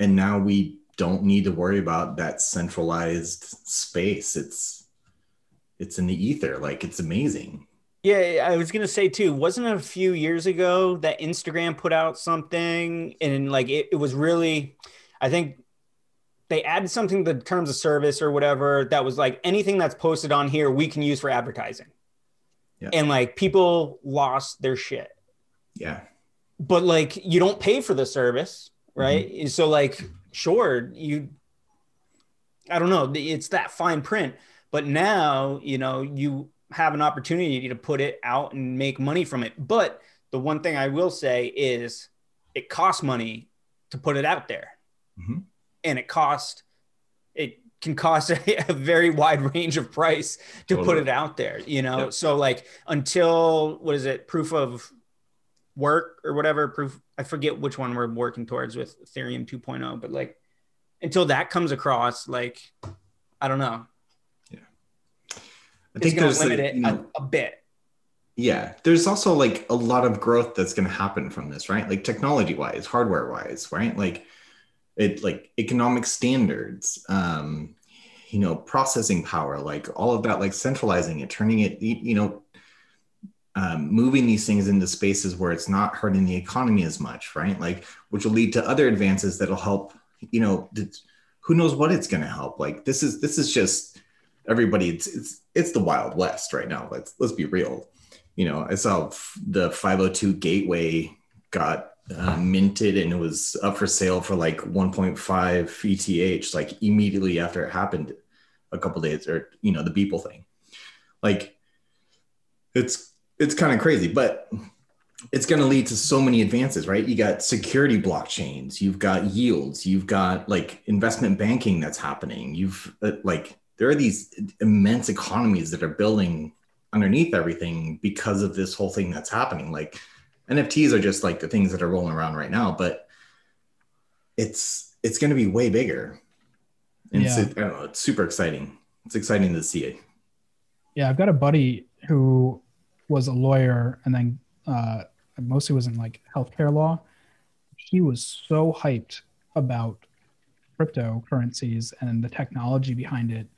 and now we don't need to worry about that centralized space it's it's in the ether like it's amazing Yeah, I was gonna say too. Wasn't it a few years ago that Instagram put out something and like it, it was really, I think they added something to the terms of service or whatever that was like anything that's posted on here we can use for advertising. Yeah. And like people lost their shit. Yeah. But like you don't pay for the service, right? Mm-hmm. So like sure, you I don't know, it's that fine print, but now, you know, you have an opportunity to put it out and make money from it. But the one thing I will say is it costs money to put it out there. Mhm. And it costs it can cost a, [laughs] a very wide range of price to put it out there, you know? Yep. So like until what is it, proof of work or whatever, proof I forget which one we're working towards with Ethereum 2.0, but like until that comes across, like I don't know. Yeah, I It's think there's limit like, it you know, a, a bit. yeah, there's also like a lot of growth that's going to happen from this, right? Like technology wise, hardware wise, right? Like it, like economic standards, um, you know, processing power, like all of that, like centralizing it, turning it, you know, um, moving these things into spaces where it's not hurting the economy as much, right? Like, which will lead to other advances that'll help, you know, who knows what it's going to help. Like this is, this is just everybody. It's, it's, it's the wild west right now. Let's, let's be real. You know, I saw the 502 gateway got uh, minted and it was up for sale for like 1.5 ETH, like immediately after it happened a couple days or, you know, the Beeple thing. Like it's, it's kind of crazy, but it's going to lead to so many advances, right? You got security blockchains, you've got yields, you've got like investment banking that's happening. You've uh, like, there are these immense economies that are building underneath everything because of this whole thing that's happening. Like NFTs are just like the things that are rolling around right now, but it's, it's going to be way bigger. And Yeah. it's, I don't know, it's super exciting. It's exciting to see it. Yeah, I've got a buddy who was a lawyer and then uh, mostly was in like healthcare law. He was so hyped about cryptocurrencies and the technology behind it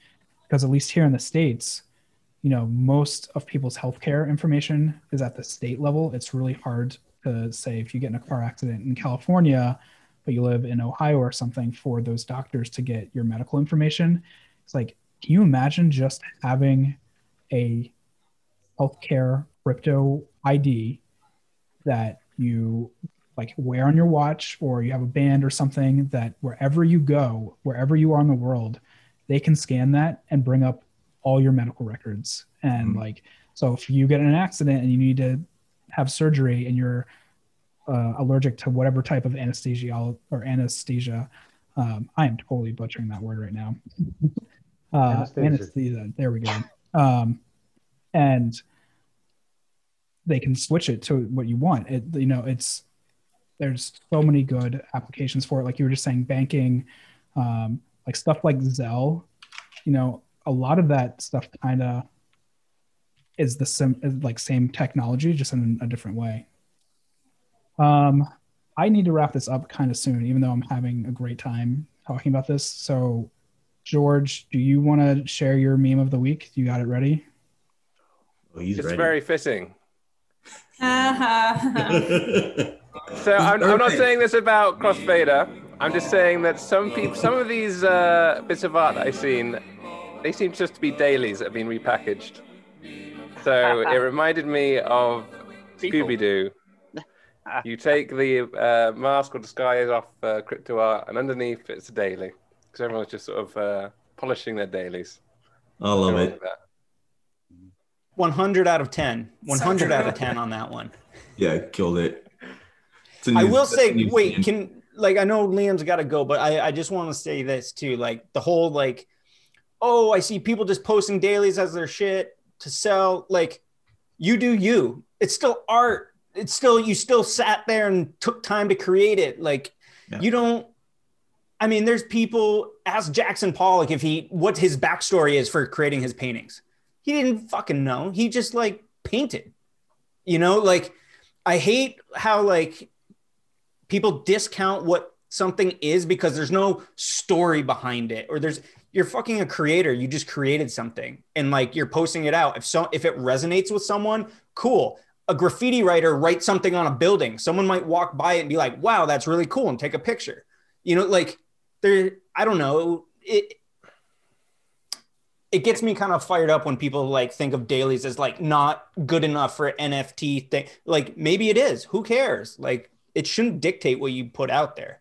because at least here in the states, you know, most of people's healthcare information is at the state level. It's really hard to say if you get in a car accident in California, but you live in Ohio or something for those doctors to get your medical information. It's like, can you imagine just having a healthcare crypto ID that you like wear on your watch or you have a band or something that wherever you go, wherever you are in the world, they can scan that and bring up all your medical records. And like, so if you get in an accident and you need to have surgery and you're uh, allergic to whatever type of anesthesia or anesthesia, um, I am totally butchering that word right now. [laughs] Uh, Anesthesia. anesthesia. There we go. Um, and they can switch it to what you want. It, you know, it's there's so many good applications for it. Like you were just saying, banking, um, like stuff like Zelle. You know, a lot of that stuff kind of is the sim is like same technology, just in a different way. Um, I need to wrap this up kind of soon, even though I'm having a great time talking about this. So, George, do you want to share your meme of the week? You got it ready? Oh, he's It's ready. very fitting. Uh-huh. [laughs] So I'm, I'm not saying this about Crossfader. I'm just saying that some people, some of these uh, bits of art I've seen, they seem just to be dailies that have been repackaged. So it [laughs] reminded me of Scooby Doo. [laughs] You take the uh, mask or disguise off uh, crypto art, and underneath it's a daily, because everyone's just sort of uh, polishing their dailies. I love it. like that. 100 out of 10. 100 out of 10 on that one. Yeah, killed it. It's a I new- will say, wait, thing. can like I know Liam's got to go, but I I just want to say this too, like the whole like, oh, I see people just posting dailies as their shit to sell. Like, you do you. It's still art. It's still you still sat there and took time to create it. Like, Yeah. you don't. I mean, there's people. Ask Jackson Pollock if he what his backstory is for creating his paintings. He didn't fucking know. He just like painted. You know, like I hate how like people discount what something is because there's no story behind it or there's you're fucking a creator you just created something and like you're posting it out if so if it resonates with someone cool a graffiti writer writes something on a building someone might walk by it and be like wow that's really cool and take a picture you know like there I don't know. It it gets me kind of fired up when people like think of dailies as like not good enough for NFT thing. Like maybe it is. Who cares? Like it shouldn't dictate what you put out there.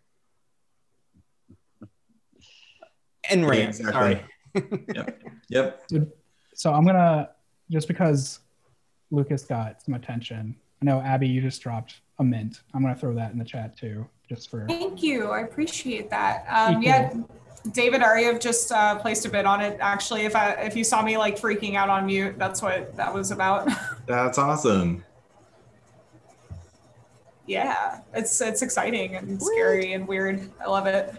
And Yeah, rant. exactly. Sorry. [laughs] Yep. Yep. So I'm gonna just because Lucas got some attention. I know Abby, you just dropped a mint. I'm gonna throw that in the chat too, just for Thank you. I appreciate that. Um, yeah, David Ariew just uh, placed a bid on it. Actually, if I if you saw me like freaking out on mute, that's what that was about. [laughs] That's awesome. yeah, it's it's exciting and scary and weird. I love it.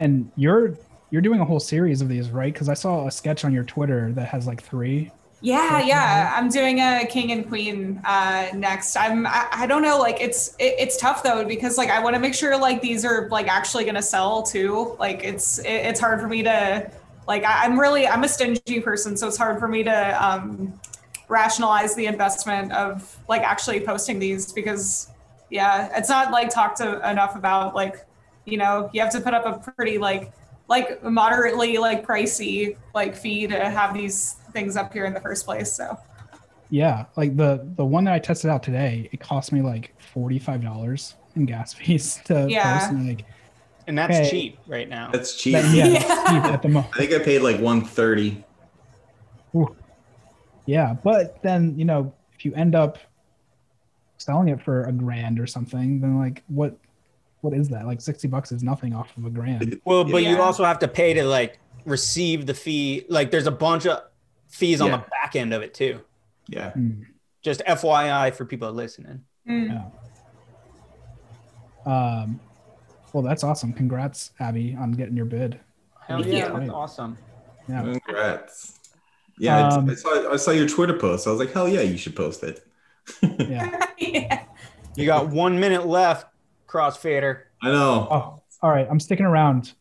and you're you're doing a whole series of these, right? Because I saw a sketch on your Twitter that has like three. Yeah, yeah. I'm doing a king and queen uh, next. I'm. I, I don't know. Like it's it, it's tough though because like I want to make sure like these are like actually gonna sell too. Like it's it, it's hard for me to like I, I'm really I'm a stingy person, so it's hard for me to um, rationalize the investment of like actually posting these because yeah, it's not like talked to enough about like you know you have to put up a pretty like like moderately like pricey like fee to have these things up here in the first place. So Yeah, like the the one that I tested out today, it cost me like forty five dollars in gas [laughs] fees to Yeah. post, and like And that's Okay. cheap right now. That's cheap. that, yeah, [laughs] Yeah. it's cheap at the moment. I think I paid like 130. Yeah, but then you know if you end up selling it for a grand or something, then like what what is that? Like sixty bucks is nothing off of a grand. Well, but you also have to pay to like receive the fee. Like there's a bunch of fees on the back end of it too. Yeah. Hmm. Just FYI for people listening. mm. Um, well, that's awesome. Congrats, Abby, on getting your bid. Hell Thank yeah, that's awesome. Yeah. Congrats. Yeah, Um, I saw I saw your Twitter post. I was like, hell yeah, you should post it. Yeah. [laughs] [laughs] yeah. You got one minute left, crossfader. I know. Oh, all right. I'm sticking around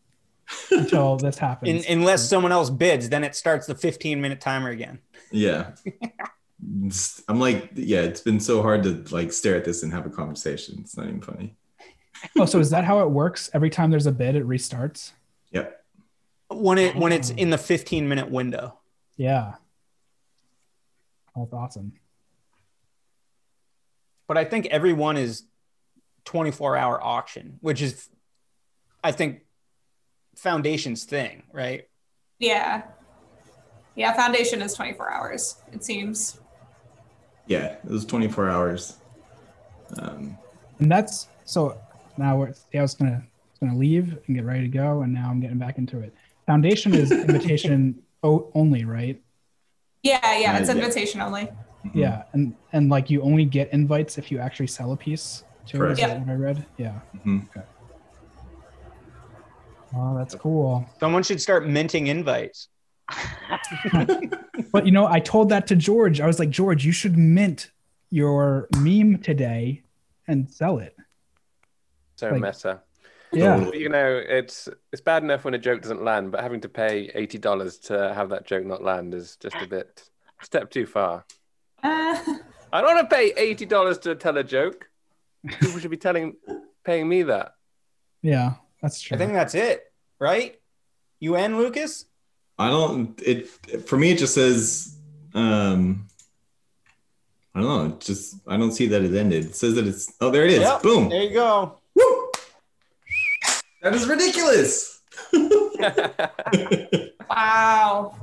until [laughs] this happens. In, unless someone else bids, then it starts the 15 minute timer again. Yeah. [laughs] I'm like, yeah, it's been so hard to like stare at this and have a conversation. It's not even funny. oh, so is that how it works? Every time there's a bid, it restarts. Yep. When it when it's oh. in the 15 minute window. Yeah. That's awesome. But I think everyone is 24 hour auction, which is I think foundation's thing, right? Yeah. Yeah, foundation is 24 hours, it seems. Yeah, it was 24 hours. Um, And that's so now we're, yeah, I was gonna was gonna leave and get ready to go, and now I'm getting back into it. Foundation is [laughs] invitation o- only, right? Yeah, yeah, it's Uh, yeah. invitation only. Yeah, and and like you only get invites if you actually sell a piece. Too, Correct. is that what I read? Yeah. mhm. Oh, that's cool. Someone should start minting invites. [laughs] But you know, I told that to George. I was like, George, you should mint your meme today and sell it. So Like- meta. Yeah. You know, it's it's bad enough when a joke doesn't land, but having to pay eighty dollars to have that joke not land is just a bit step too far. Uh, [laughs] I don't want to pay eighty dollars to tell a joke. People should be telling, paying me that. Yeah, that's true. I think that's it, right? You and Lucas? I don't. It for me, it just says. Um, I don't know. It just I don't see that it ended. It says that it's. Oh, there it is. Yep, Boom. There you go. Woo! That is ridiculous. [laughs] [laughs] wow.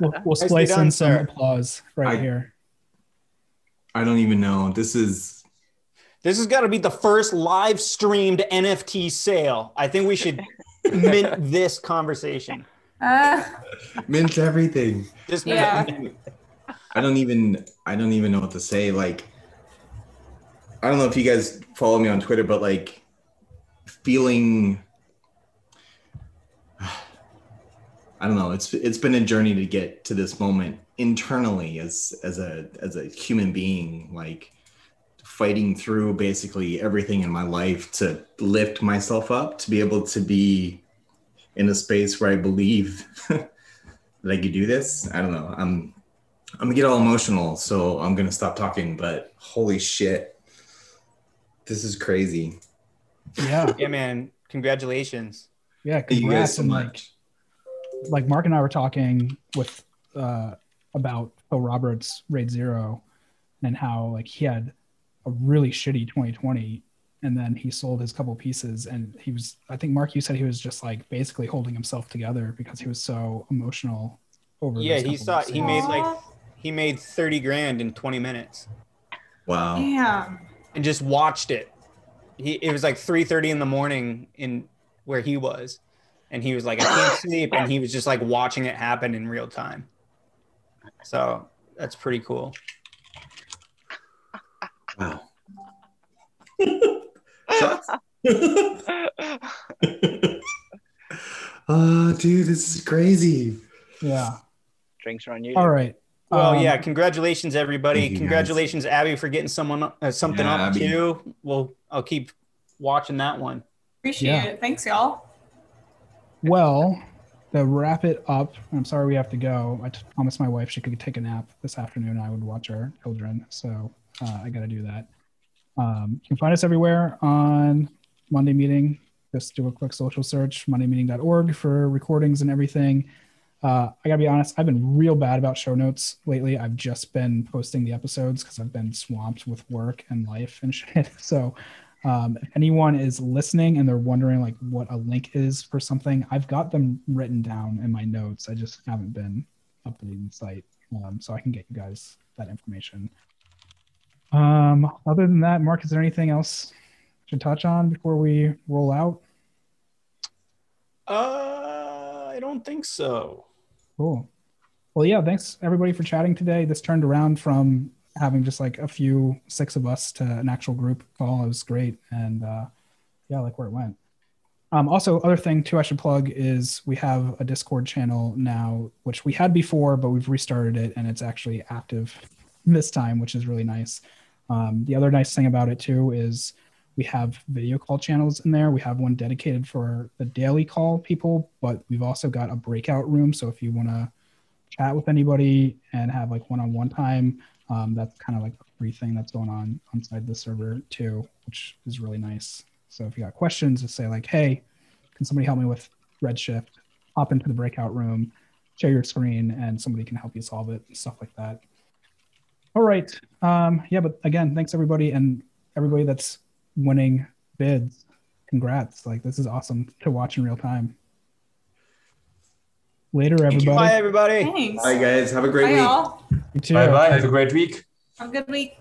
we'll, we'll splice done, in some sir. applause right I- here. I don't even know. This is. This has got to be the first live streamed NFT sale. I think we should mint [laughs] this conversation. Uh, mint everything. Just Yeah. I don't even I don't even know what to say. Like I don't know if you guys follow me on Twitter, but like feeling [sighs] I don't know, it's it's been a journey to get to this moment internally as as a as a human being, like fighting through basically everything in my life to lift myself up, to be able to be in a space where I believe [laughs] that I could do this. I don't know. I'm I'm gonna get all emotional, so I'm gonna stop talking. But holy shit, this is crazy. Yeah. Yeah, man. Congratulations. Yeah, Thank you guys congrats so and like much. like Mark and I were talking with uh about Phil Roberts Raid Zero and how like he had a really shitty 2020 and then he sold his couple pieces and he was I think Mark you said he was just like basically holding himself together because he was so emotional over Yeah, he saw weeks. he made like he made 30 grand in 20 minutes Wow. yeah and just watched it. He it was like 3:30 in the morning in where he was. And he was like, I can't sleep. And he was just like watching it happen in real time. So that's pretty cool. Wow. Shots? [laughs] oh, dude, this is crazy. Yeah. Drinks are on you. All right. Well, Um, yeah, congratulations everybody. thank you, guys. Congratulations Abby for getting someone uh, something Yeah, up Abby. too. Well, I'll keep watching that one. Appreciate Yeah. it. Thanks, y'all. Well, to wrap it up, I'm sorry we have to go. I t- promised my wife she could take a nap this afternoon. I would watch our children, so uh, I got to do that. Um, you can find us everywhere on Monday Meeting. Just do a quick social search, mondaymeeting.org for recordings and everything. Uh, I gotta be honest, I've been real bad about show notes lately. I've just been posting the episodes because I've been swamped with work and life and [laughs] shit. So um, if anyone is listening and they're wondering like what a link is for something, I've got them written down in my notes. I just haven't been updating the site, um, so I can get you guys that information. Um, other than that, Mark, is there anything else to touch on before we roll out? Uh, I don't think so. Cool. Well, yeah, thanks everybody for chatting today. This turned around from having just like a few six of us to an actual group call. It was great. And uh, yeah, I like where it went. Um, also, other thing too, I should plug is we have a Discord channel now, which we had before, but we've restarted it and it's actually active this time, which is really nice. Um, the other nice thing about it too is we have video call channels in there. We have one dedicated for the daily call people, but we've also got a breakout room. So if you want to chat with anybody and have like one-on-one time, um, that's kind of like a free thing that's going on inside the server too, which is really nice. So if you got questions, just say like, "Hey, can somebody help me with Redshift?" Hop into the breakout room, share your screen, and somebody can help you solve it, stuff like that. All right. Um, yeah, but again, thanks everybody and everybody that's winning bids. Congrats. Like this is awesome to watch in real time. Later, everybody. Bye, everybody. Thanks. Bye, guys. Have a great Bye, week. y'all. You too. Bye bye. Have a great week. Have a good week.